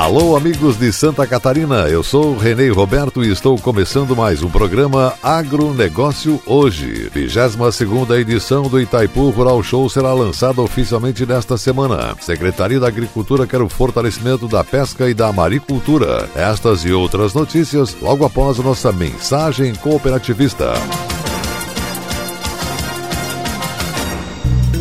Alô, amigos de Santa Catarina, eu sou Renê Roberto e estou começando mais um programa Agronegócio Hoje. 22 edição do Itaipu Rural Show será lançada oficialmente nesta semana. Secretaria da Agricultura quer o fortalecimento da pesca e da maricultura. Estas e outras notícias logo após nossa mensagem cooperativista.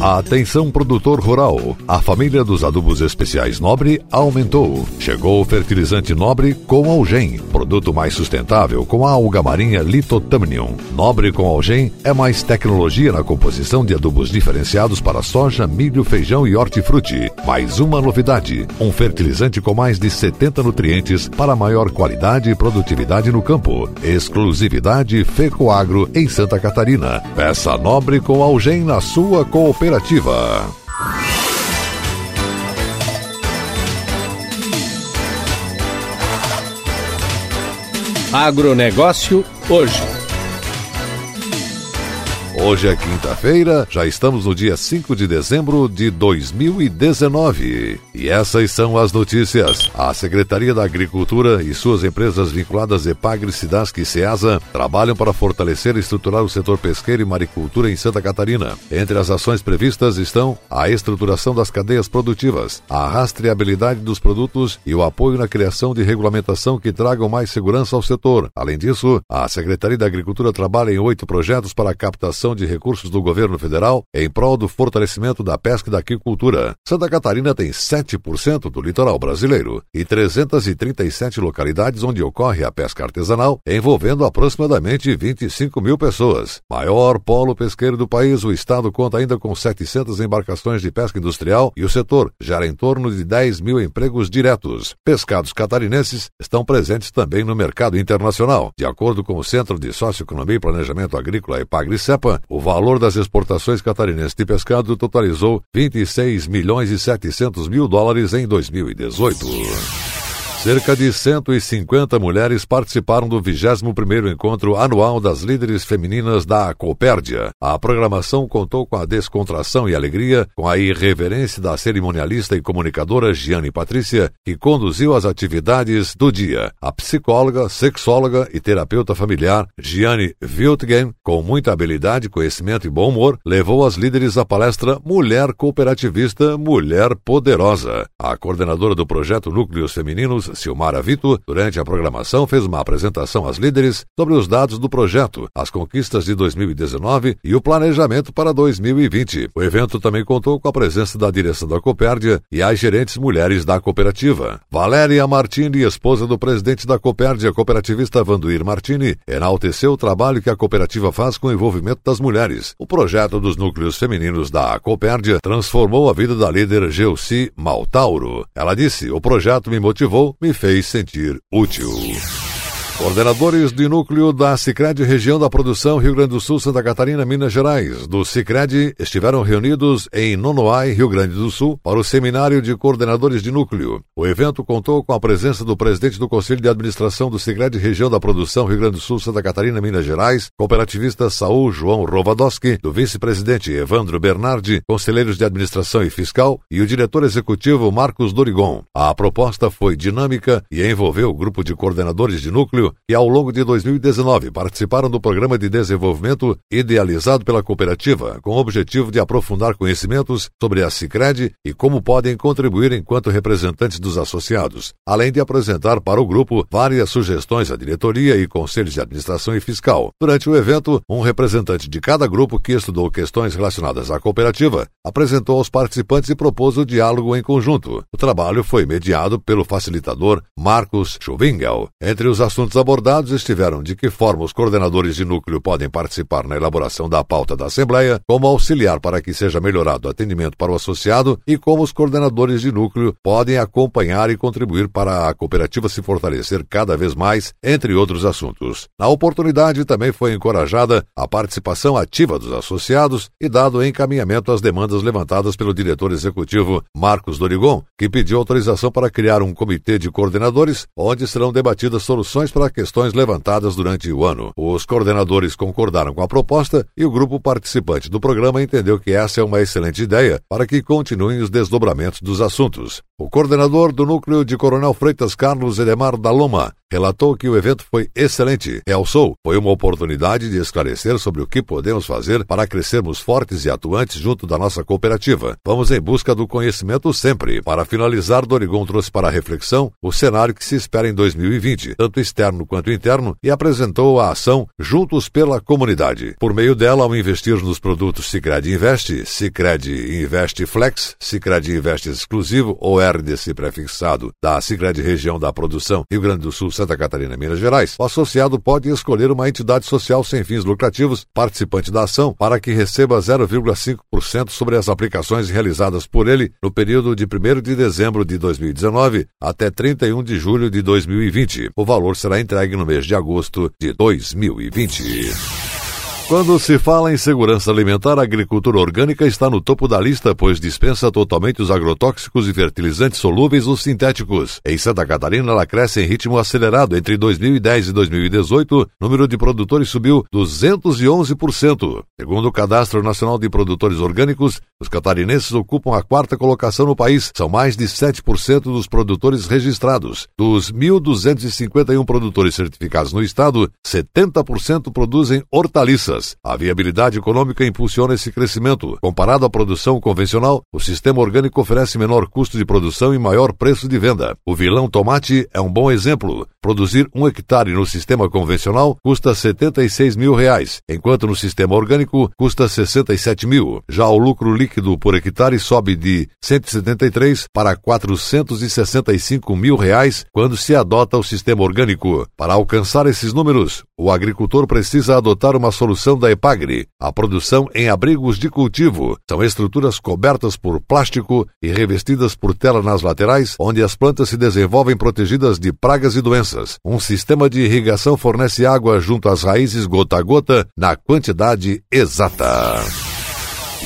Atenção produtor rural. A família dos adubos especiais Nobre aumentou. Chegou o fertilizante Nobre com Algem, produto mais sustentável com a alga marinha Litotamnium. Nobre com Algem é mais tecnologia na composição de adubos diferenciados para soja, milho, feijão e hortifruti. Mais uma novidade, um fertilizante com mais de 70 nutrientes para maior qualidade e produtividade no campo. Exclusividade Fecoagro em Santa Catarina. Peça Nobre com Algem na sua cooperativa Cooperativa. Agronegócio hoje. Hoje é quinta-feira, já estamos no dia 5 de dezembro de 2019. E essas são as notícias. A Secretaria da Agricultura e suas empresas vinculadas EPAGRE, Sidask e SEASA trabalham para fortalecer e estruturar o setor pesqueiro e maricultura em Santa Catarina. Entre as ações previstas estão a estruturação das cadeias produtivas, a rastreabilidade dos produtos e o apoio na criação de regulamentação que tragam mais segurança ao setor. Além disso, a Secretaria da Agricultura trabalha em oito projetos para a captação de recursos do governo federal em prol do fortalecimento da pesca e da aquicultura. Santa Catarina tem 7% do litoral brasileiro e 337 localidades onde ocorre a pesca artesanal, envolvendo aproximadamente 25 mil pessoas. Maior polo pesqueiro do país, o estado conta ainda com 700 embarcações de pesca industrial e o setor gera em torno de 10 mil empregos diretos. Pescados catarinenses estão presentes também no mercado internacional. De acordo com o Centro de Socioeconomia e Planejamento Agrícola O valor das exportações catarinenses de pescado totalizou 26 milhões e 700 mil dólares em 2018. Cerca de 150 mulheres participaram do 21º encontro anual das líderes femininas da Copérdia. A programação contou com a descontração e alegria, com a irreverência da cerimonialista e comunicadora Giane Patrícia, que conduziu as atividades do dia. A psicóloga, sexóloga e terapeuta familiar Giane Wiltgen, com muita habilidade, conhecimento e bom humor, levou as líderes à palestra Mulher Cooperativista, Mulher Poderosa. A coordenadora do projeto Núcleos Femininos Silmara Vito, durante a programação, fez uma apresentação às líderes sobre os dados do projeto, as conquistas de 2019 e o planejamento para 2020. O evento também contou com a presença da direção da Copérdia e as gerentes mulheres da cooperativa. Valéria Martini, esposa do presidente da Copérdia, cooperativista Vanduir Martini, enalteceu o trabalho que a cooperativa faz com o envolvimento das mulheres. O projeto dos núcleos femininos da Copérdia transformou a vida da líder Geuci Maltauro. Ela disse: O projeto me motivou, me fez sentir útil. Coordenadores de núcleo da Sicredi Região da Produção Rio Grande do Sul, Santa Catarina, Minas Gerais, do Sicredi estiveram reunidos em Nonoai, Rio Grande do Sul, para o seminário de coordenadores de núcleo. O evento contou com a presença do presidente do Conselho de Administração do Sicredi Região da Produção Rio Grande do Sul, Santa Catarina, Minas Gerais, cooperativista Saul João Rovadowski, do vice-presidente Evandro Bernardi, conselheiros de administração e fiscal e o diretor executivo Marcos Dorigon. A proposta foi dinâmica e envolveu o grupo de coordenadores de núcleo e ao longo de 2019 participaram do programa de desenvolvimento idealizado pela cooperativa, com o objetivo de aprofundar conhecimentos sobre a Sicredi e como podem contribuir enquanto representantes dos associados, além de apresentar para o grupo várias sugestões à diretoria e conselhos de administração e fiscal. Durante o evento, um representante de cada grupo que estudou questões relacionadas à cooperativa apresentou aos participantes e propôs o diálogo em conjunto. O trabalho foi mediado pelo facilitador Marcos Schuvingel. Entre os assuntos abordados estiveram de que forma os coordenadores de núcleo podem participar na elaboração da pauta da Assembleia, como auxiliar para que seja melhorado o atendimento para o associado e como os coordenadores de núcleo podem acompanhar e contribuir para a cooperativa se fortalecer cada vez mais, entre outros assuntos. Na oportunidade também foi encorajada a participação ativa dos associados e dado encaminhamento às demandas levantadas pelo diretor executivo Marcos Dorigon, que pediu autorização para criar um comitê de coordenadores onde serão debatidas soluções para questões levantadas durante o ano. Os coordenadores concordaram com a proposta e o grupo participante do programa entendeu que essa é uma excelente ideia para que continuem os desdobramentos dos assuntos. O coordenador do núcleo de Coronel Freitas Carlos Edemar da Loma relatou que o evento foi excelente. Realçou, foi uma oportunidade de esclarecer sobre o que podemos fazer para crescermos fortes e atuantes junto da nossa cooperativa. Vamos em busca do conhecimento sempre. Para finalizar, Dorigon trouxe para reflexão o cenário que se espera em 2020, tanto externo quanto interno, e apresentou a ação Juntos pela Comunidade. Por meio dela, ao investir nos produtos Sicredi Invest, Sicredi Invest Flex, Sicredi Invest Exclusivo ou RDC prefixado da Sicredi Região da Produção Rio Grande do Sul Santa Catarina Minas Gerais, o associado pode escolher uma entidade social sem fins lucrativos, participante da ação, para que receba 0,5% sobre as aplicações realizadas por ele no período de 1 de dezembro de 2019 até 31 de julho de 2020. O valor será entregue no mês de agosto de 2020. Quando se fala em segurança alimentar, a agricultura orgânica está no topo da lista, pois dispensa totalmente os agrotóxicos e fertilizantes solúveis ou sintéticos. Em Santa Catarina, ela cresce em ritmo acelerado. Entre 2010 e 2018, o número de produtores subiu 211%. Segundo o Cadastro Nacional de Produtores Orgânicos, os catarinenses ocupam a quarta colocação no país. São mais de 7% dos produtores registrados. Dos 1.251 produtores certificados no estado, 70% produzem hortaliças. A viabilidade econômica impulsiona esse crescimento. Comparado à produção convencional, o sistema orgânico oferece menor custo de produção e maior preço de venda. O vilão tomate é um bom exemplo. Produzir um hectare no sistema convencional custa 76 mil reais, enquanto no sistema orgânico custa 67 mil. Já o lucro líquido por hectare sobe de 173 para 465 mil reais quando se adota o sistema orgânico. Para alcançar esses números, o agricultor precisa adotar uma solução da EPAGRE, a produção em abrigos de cultivo. São estruturas cobertas por plástico e revestidas por tela nas laterais, onde as plantas se desenvolvem protegidas de pragas e doenças. Um sistema de irrigação fornece água junto às raízes gota a gota na quantidade exata.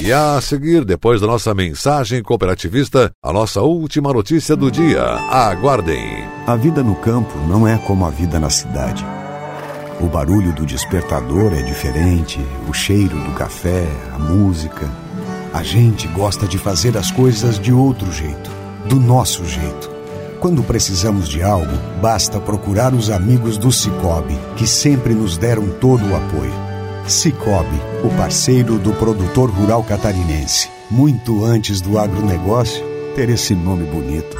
E a seguir, depois da nossa mensagem cooperativista, a nossa última notícia do dia. Aguardem. A vida no campo não é como a vida na cidade. O barulho do despertador é diferente, o cheiro do café, a música. A gente gosta de fazer as coisas de outro jeito, do nosso jeito. Quando precisamos de algo, basta procurar os amigos do Cicobi, que sempre nos deram todo o apoio. Cicobi, o parceiro do produtor rural catarinense. Muito antes do agronegócio ter esse nome bonito.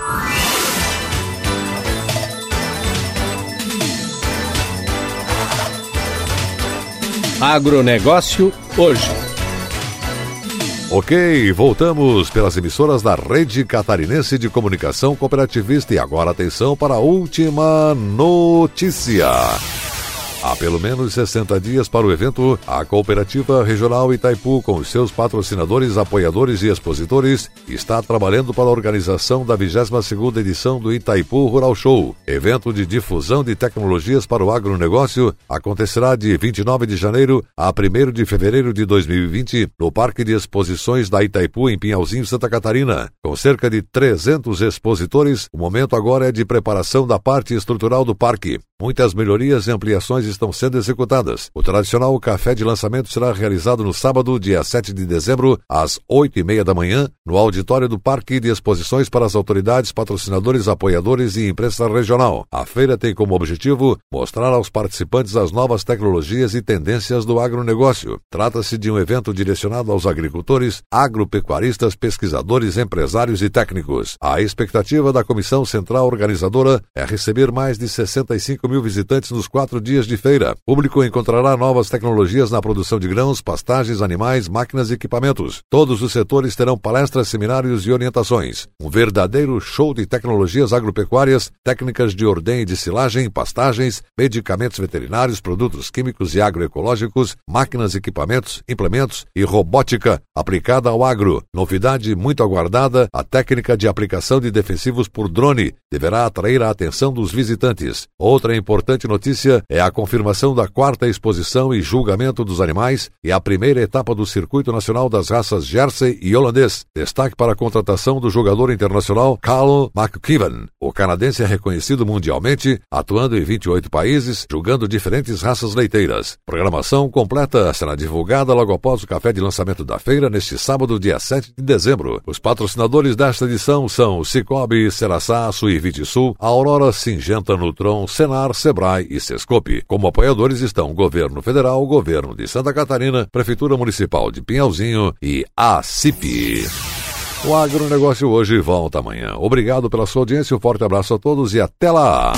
Agronegócio hoje. Ok, voltamos pelas emissoras da Rede Catarinense de Comunicação Cooperativista e agora atenção para a última notícia. Há pelo menos 60 dias para o evento, a Cooperativa Regional Itaipu, com os seus patrocinadores, apoiadores e expositores, está trabalhando para a organização da 22ª edição do Itaipu Rural Show. Evento de difusão de tecnologias para o agronegócio acontecerá de 29 de janeiro a 1 de fevereiro de 2020 no Parque de Exposições da Itaipu, em Pinhalzinho, Santa Catarina. Com cerca de 300 expositores, o momento agora é de preparação da parte estrutural do parque. Muitas melhorias e ampliações estão sendo executadas. O tradicional café de lançamento será realizado no sábado, dia 7 de dezembro, às 8 e meia da manhã, no auditório do Parque de Exposições para as autoridades, patrocinadores, apoiadores e imprensa regional. A feira tem como objetivo mostrar aos participantes as novas tecnologias e tendências do agronegócio. Trata-se de um evento direcionado aos agricultores, agropecuaristas, pesquisadores, empresários e técnicos. A expectativa da Comissão Central Organizadora é receber mais de 65 mil visitantes nos quatro dias de feira. Público encontrará novas tecnologias na produção de grãos, pastagens, animais, máquinas e equipamentos. Todos os setores terão palestras, seminários e orientações. Um verdadeiro show de tecnologias agropecuárias, técnicas de ordem e de silagem, pastagens, medicamentos veterinários, produtos químicos e agroecológicos, máquinas, equipamentos, implementos e robótica aplicada ao agro. Novidade muito aguardada, a técnica de aplicação de defensivos por drone deverá atrair a atenção dos visitantes. Outra importante notícia é a conferência confirmação da quarta exposição e julgamento dos animais e a primeira etapa do Circuito Nacional das Raças Jersey e Holandês. Destaque para a contratação do jogador internacional Carl McKeevan. O canadense é reconhecido mundialmente, atuando em 28 países, julgando diferentes raças leiteiras. Programação completa será divulgada logo após o café de lançamento da feira neste sábado, dia 7 de dezembro. Os patrocinadores desta edição são Cicobi, Seraçá, Suivite Sul, Aurora Singenta Nutron, Senar, Sebrae e Sescope. Como apoiadores estão Governo Federal, Governo de Santa Catarina, Prefeitura Municipal de Pinhalzinho e a CIP. O agronegócio hoje volta amanhã. Obrigado pela sua audiência, um forte abraço a todos e até lá!